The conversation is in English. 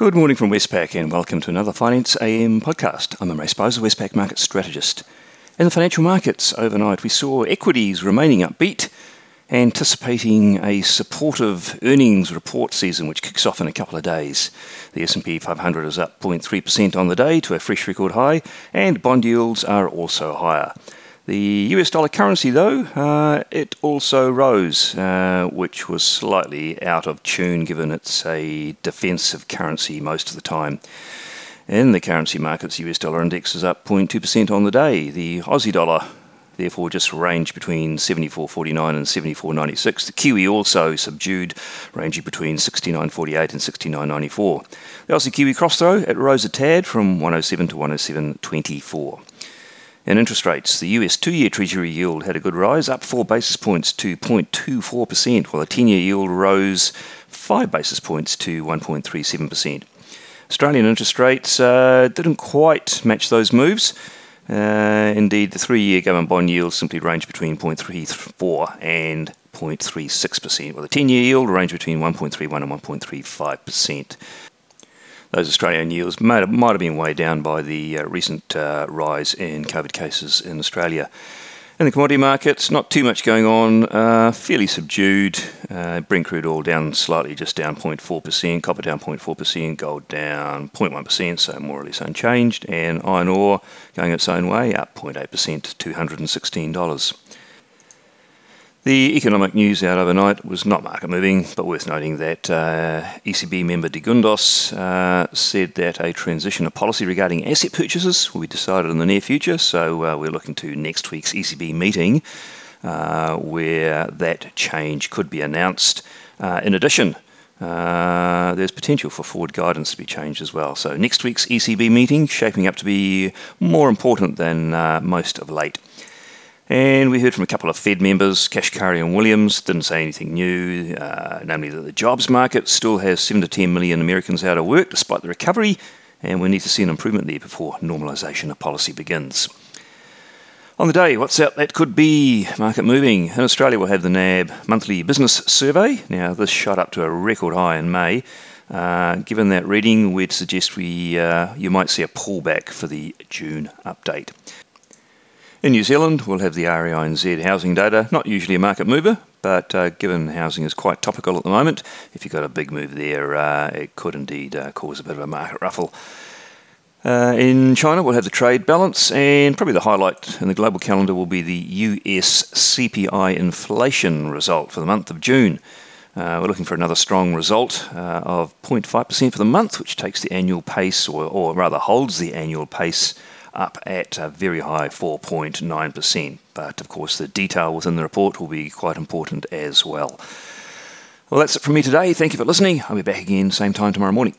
Good morning from Westpac and welcome to another Finance AM podcast. I'm Imre Speizer, Westpac market strategist. In the financial markets overnight, we saw equities remaining upbeat, anticipating a supportive earnings report season which kicks off in a couple of days. The S&P 500 is up 0.3% on the day to a fresh record high, and bond yields are also higher. The US dollar currency, though, uh, it also rose, uh, which was slightly out of tune given it's a defensive currency most of the time. In the currency markets, the US dollar index is up 0.2% on the day. The Aussie dollar, therefore, just ranged between 74.49 and 74.96. The Kiwi also subdued, ranging between 69.48 and 69.94. The Aussie Kiwi cross, though, it rose a tad from 107 to 107.24. In interest rates, the US two year Treasury yield had a good rise, up 4 basis points to 0.24%, while the 10 year yield rose 5 basis points to 1.37%. Australian interest rates uh, didn't quite match those moves. Uh, indeed, the three year government bond yield simply ranged between 0.34 and 0.36%, while the 10 year yield ranged between 1.31 and 1.35% those Australian yields might have, might have been weighed down by the uh, recent uh, rise in COVID cases in Australia. In the commodity markets, not too much going on, uh, fairly subdued. Uh, Brent crude oil down slightly, just down 0.4%, copper down 0.4%, gold down 0.1%, so more or less unchanged, and iron ore going its own way, up 0.8% to $216. The economic news out overnight was not market moving, but worth noting that uh, ECB member de Guindos uh, said that a transition of policy regarding asset purchases will be decided in the near future. So uh, we're looking to next week's ECB meeting uh, where that change could be announced. Uh, in addition, uh, there's potential for forward guidance to be changed as well. So next week's ECB meeting shaping up to be more important than most of late. And we heard from a couple of Fed members, Kashkari and Williams, didn't say anything new, uh, namely that the jobs market still has 7 to 10 million Americans out of work despite the recovery, and we need to see an improvement there before normalisation of policy begins. On the day, what's out that could be market moving? In Australia, we'll have the NAB monthly business survey. Now, this shot up to a record high in May. Uh, given that reading, we'd suggest we uh, you might see a pullback for the June update. In New Zealand, we'll have the REINZ housing data, not usually a market mover, but uh, given housing is quite topical at the moment, if you've got a big move there, uh, it could indeed uh, cause a bit of a market ruffle. Uh, in China, we'll have the trade balance, and probably the highlight in the global calendar will be the US CPI inflation result for the month of June. Uh, we're looking for another strong result uh, of 0.5% for the month, which takes the annual pace, or, or rather holds the annual pace up at a very high 4.9%. But of course, the detail within the report will be quite important as well. Well, that's it from me today. Thank you for listening. I'll be back again same time tomorrow morning.